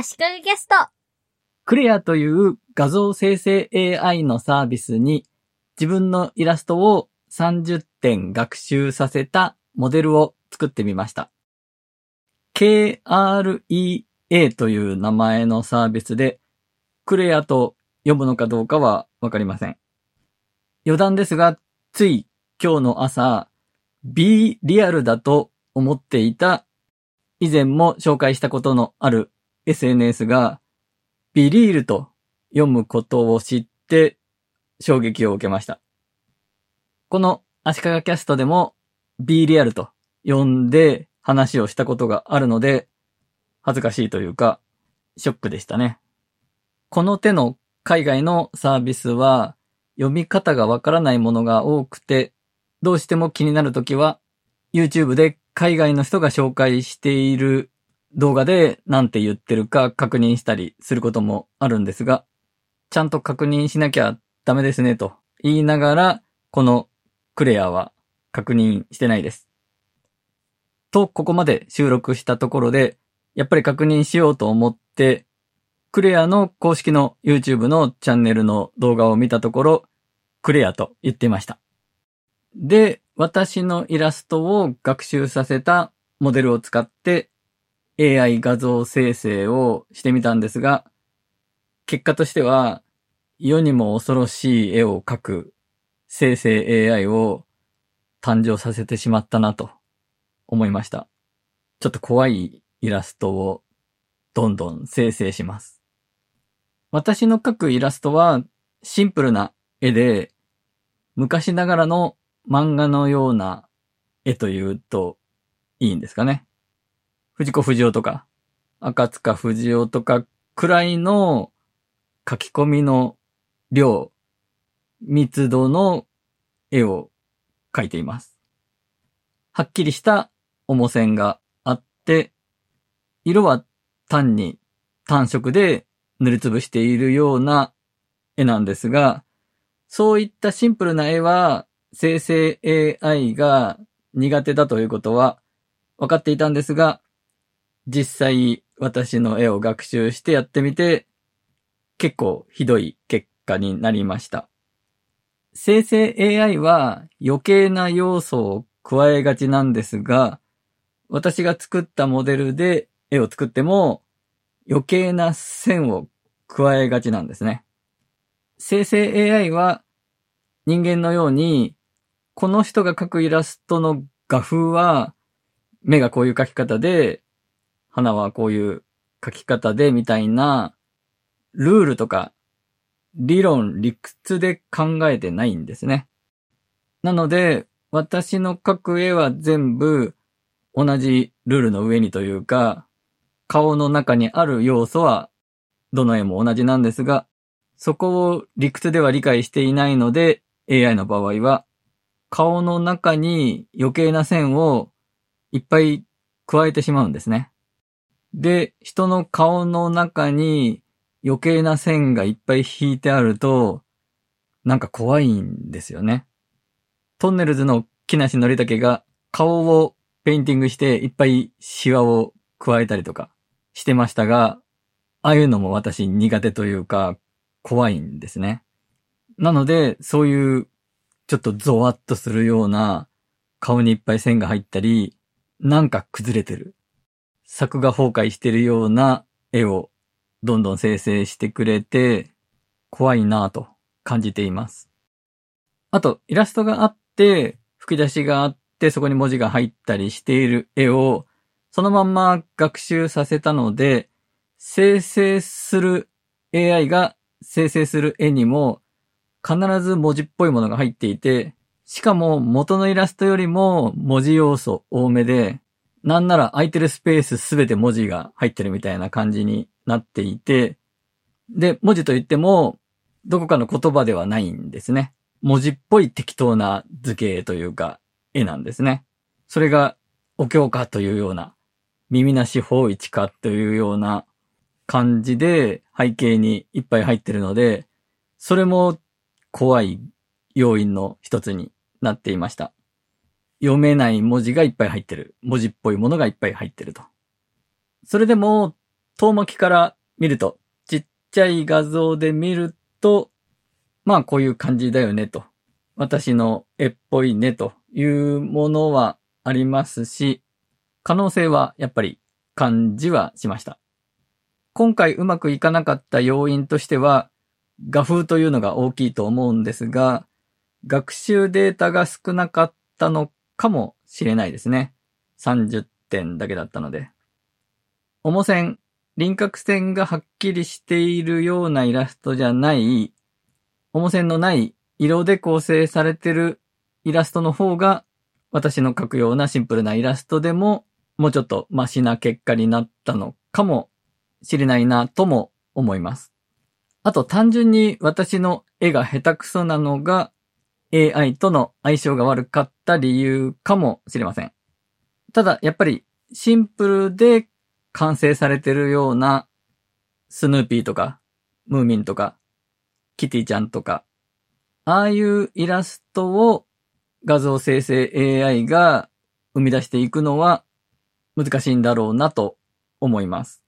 足利ゲスト。クレアという画像生成 AI のサービスに自分のイラストを30点学習させたモデルを作ってみました。KREA という名前のサービスで、クレアと読むのかどうかはわかりません。余談ですが、つい今日の朝、B リアルだと思っていた以前も紹介したことのある SNS がビリールと読むことを知って衝撃を受けました。この足利キャストでも B リアルと呼んで話をしたことがあるので恥ずかしいというかショックでしたね。この手の海外のサービスは読み方がわからないものが多くてどうしても気になるときは YouTube で海外の人が紹介している動画で何て言ってるか確認したりすることもあるんですが、ちゃんと確認しなきゃダメですねと言いながら、このクレアは確認してないです。と、ここまで収録したところで、やっぱり確認しようと思って、クレアの公式の YouTube のチャンネルの動画を見たところ、クレアと言ってました。で、私のイラストを学習させたモデルを使って AI 画像生成をしてみたんですが、結果としては世にも恐ろしい絵を描く生成 AI を誕生させてしまったなと思いました。ちょっと怖いイラストをどんどん生成します。私の描くイラストはシンプルな絵で昔ながらの漫画のような絵というといいんですかね。藤子不二雄とか、赤塚不二雄とかくらいの書き込みの量、密度の絵を描いています。はっきりした重線があって、色は単に単色で塗りつぶしているような絵なんですが、そういったシンプルな絵は生成 AI が苦手だということは分かっていたんですが、実際私の絵を学習してやってみて、結構ひどい結果になりました。生成 AI は余計な要素を加えがちなんですが、私が作ったモデルで絵を作っても余計な線を加えがちなんですね。生成 AI は人間のようにこの人が描くイラストの画風は、目がこういう描き方で、花はこういう描き方で、みたいな、ルールとか、理論、理屈で考えてないんですね。なので、私の描く絵は全部、同じルールの上にというか、顔の中にある要素は、どの絵も同じなんですが、そこを理屈では理解していないので、AI の場合は、顔の中に余計な線をいっぱい加えてしまうんですね。で、人の顔の中に余計な線がいっぱい引いてあると、なんか怖いんですよね。トンネルズの木梨憲武が顔をペインティングしていっぱいシワを加えたりとかしてましたが、ああいうのも私苦手というか怖いんですね。なので、そういうちょっとゾワッとするような顔にいっぱい線が入ったり、なんか崩れてる。作画崩壊してるような絵をどんどん生成してくれて、怖いなぁと感じています。あと、イラストがあって、吹き出しがあって、そこに文字が入ったりしている絵を、そのまんま学習させたので、生成する AI が生成する絵にも必ず文字っぽいものが入っていて、しかも元のイラストよりも文字要素多めで、なんなら空いてるスペースすべて文字が入ってるみたいな感じになっていて、で、文字といっても、どこかの言葉ではないんですね。文字っぽい適当な図形というか、絵なんですね。それが、お経かというような、耳なし法一かというような感じで背景にいっぱい入ってるので、それも怖い要因の一つになっていました。読めない文字がいっぱい入ってる。文字っぽいものがいっぱい入ってると。それでも、遠巻きから見ると、ちっちゃい画像で見ると、まあこういう感じだよねと。私の絵っぽいねというものはありますし、可能性はやっぱり感じはしました。今回うまくいかなかった要因としては、画風というのが大きいと思うんですが、学習データが少なかったのかもしれないですね。30点だけだったので。主線、輪郭線がはっきりしているようなイラストじゃない、主線のない色で構成されてるイラストの方が、私の描くようなシンプルなイラストでも、もうちょっとマシな結果になったのかもしれないなとも思います。あと単純に私の絵が下手くそなのが AI との相性が悪かった理由かもしれません。ただ、やっぱりシンプルで完成されてるようなスヌーピーとかムーミンとかキティちゃんとかああいうイラストを画像生成 AI が生み出していくのは難しいんだろうなと思います。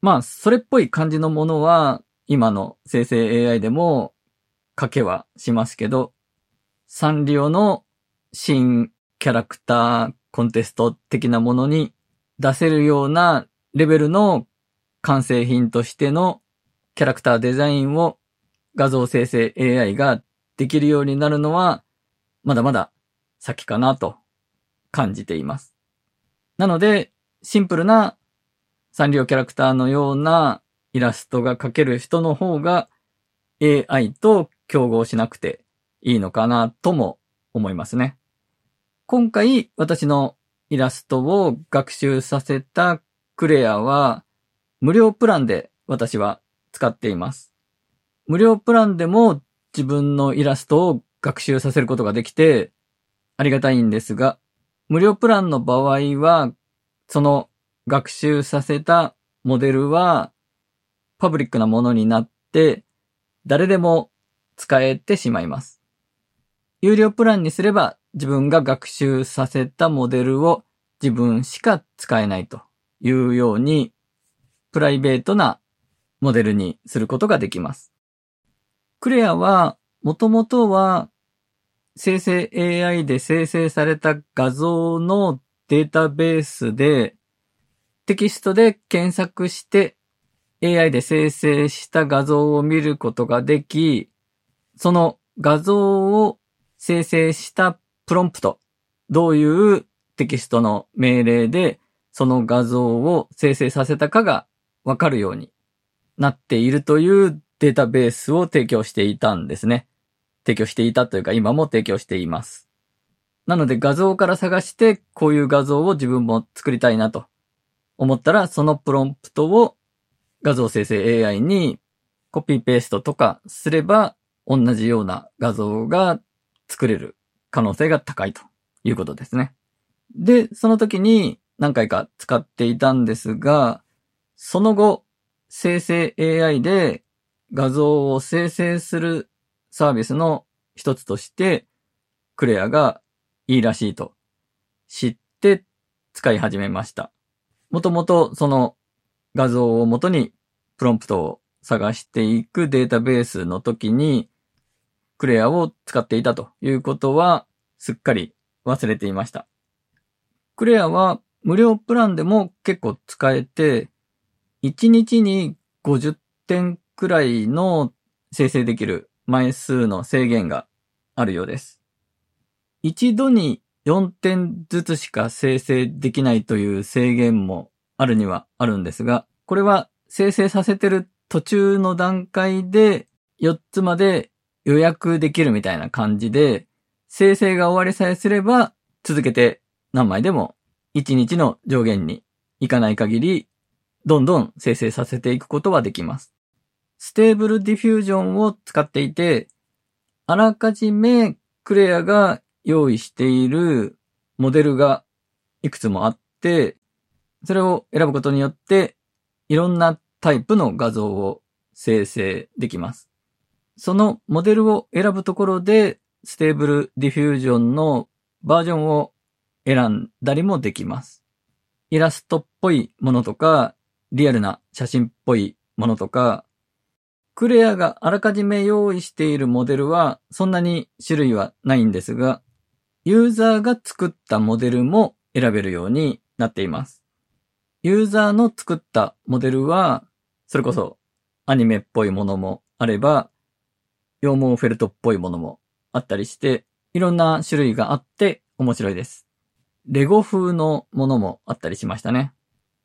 まあ、それっぽい感じのものは今の生成 AI でも書けはしますけど、サンリオの新キャラクターコンテスト的なものに出せるようなレベルの完成品としてのキャラクターデザインを画像生成 AI ができるようになるのは、まだまだ先かなと感じています。なので、シンプルなサンリオキャラクターのようなイラストが描ける人の方が AI と競合しなくていいのかなとも思いますね。今回私のイラストを学習させたクレアは無料プランで私は使っています。無料プランでも自分のイラストを学習させることができてありがたいんですが、無料プランの場合は、その学習させたモデルはパブリックなものになって、誰でも使えてしまいます。有料プランにすれば自分が学習させたモデルを自分しか使えないというように、プライベートなモデルにすることができます。クレアは、もともとは、生成 AI で生成された画像のデータベースで、テキストで検索して AI で生成した画像を見ることができ、その画像を生成したプロンプト、どういうテキストの命令でその画像を生成させたかがわかるようになっているというデータベースを提供していたんですね。提供していたというか今も提供しています。なので画像から探してこういう画像を自分も作りたいなと思ったらそのプロンプトを画像生成 AI にコピーペーストとかすれば同じような画像が作れる可能性が高いということですね。で、その時に何回か使っていたんですが、その後、生成 AI で画像を生成するサービスの一つとして、クレアがいいらしいと知って使い始めました。もともとその画像をもとにプロンプトを探していくデータベースの時に、クレアを使っていたということは、すっかり忘れていました。クレアは無料プランでも結構使えて、1日に50点くらいの生成できる枚数の制限があるようです。一度に4点ずつしか生成できないという制限もあるにはあるんですが、これは生成させてる途中の段階で4つまで予約できるみたいな感じで、生成が終わりさえすれば続けて何枚でも1日の上限に行かない限り、どんどん生成させていくことはできます。 Stable Diffusion を使っていて、あらかじめクレアが用意しているモデルがいくつもあって、それを選ぶことによって、いろんなタイプの画像を生成できます。そのモデルを選ぶところで、 Stable Diffusion のバージョンを選んだりもできます。イラストっぽいものとか、リアルな写真っぽいものとか、クレアがあらかじめ用意しているモデルはそんなに種類はないんですが、ユーザーが作ったモデルも選べるようになっています。ユーザーの作ったモデルは、それこそアニメっぽいものもあれば、羊毛フェルトっぽいものもあったりして、いろんな種類があって面白いです。レゴ風のものもあったりしましたね。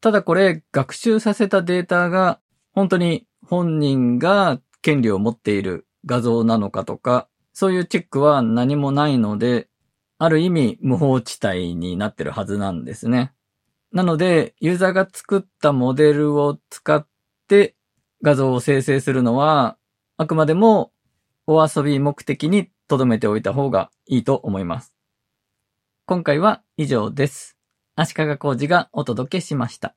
ただこれ、学習させたデータが、本当に本人が権利を持っている画像なのかとか、そういうチェックは何もないので、ある意味無法地帯になってるはずなんですね。なので、ユーザーが作ったモデルを使って画像を生成するのは、あくまでもお遊び目的に留めておいた方がいいと思います。今回は以上です。足利工事がお届けしました。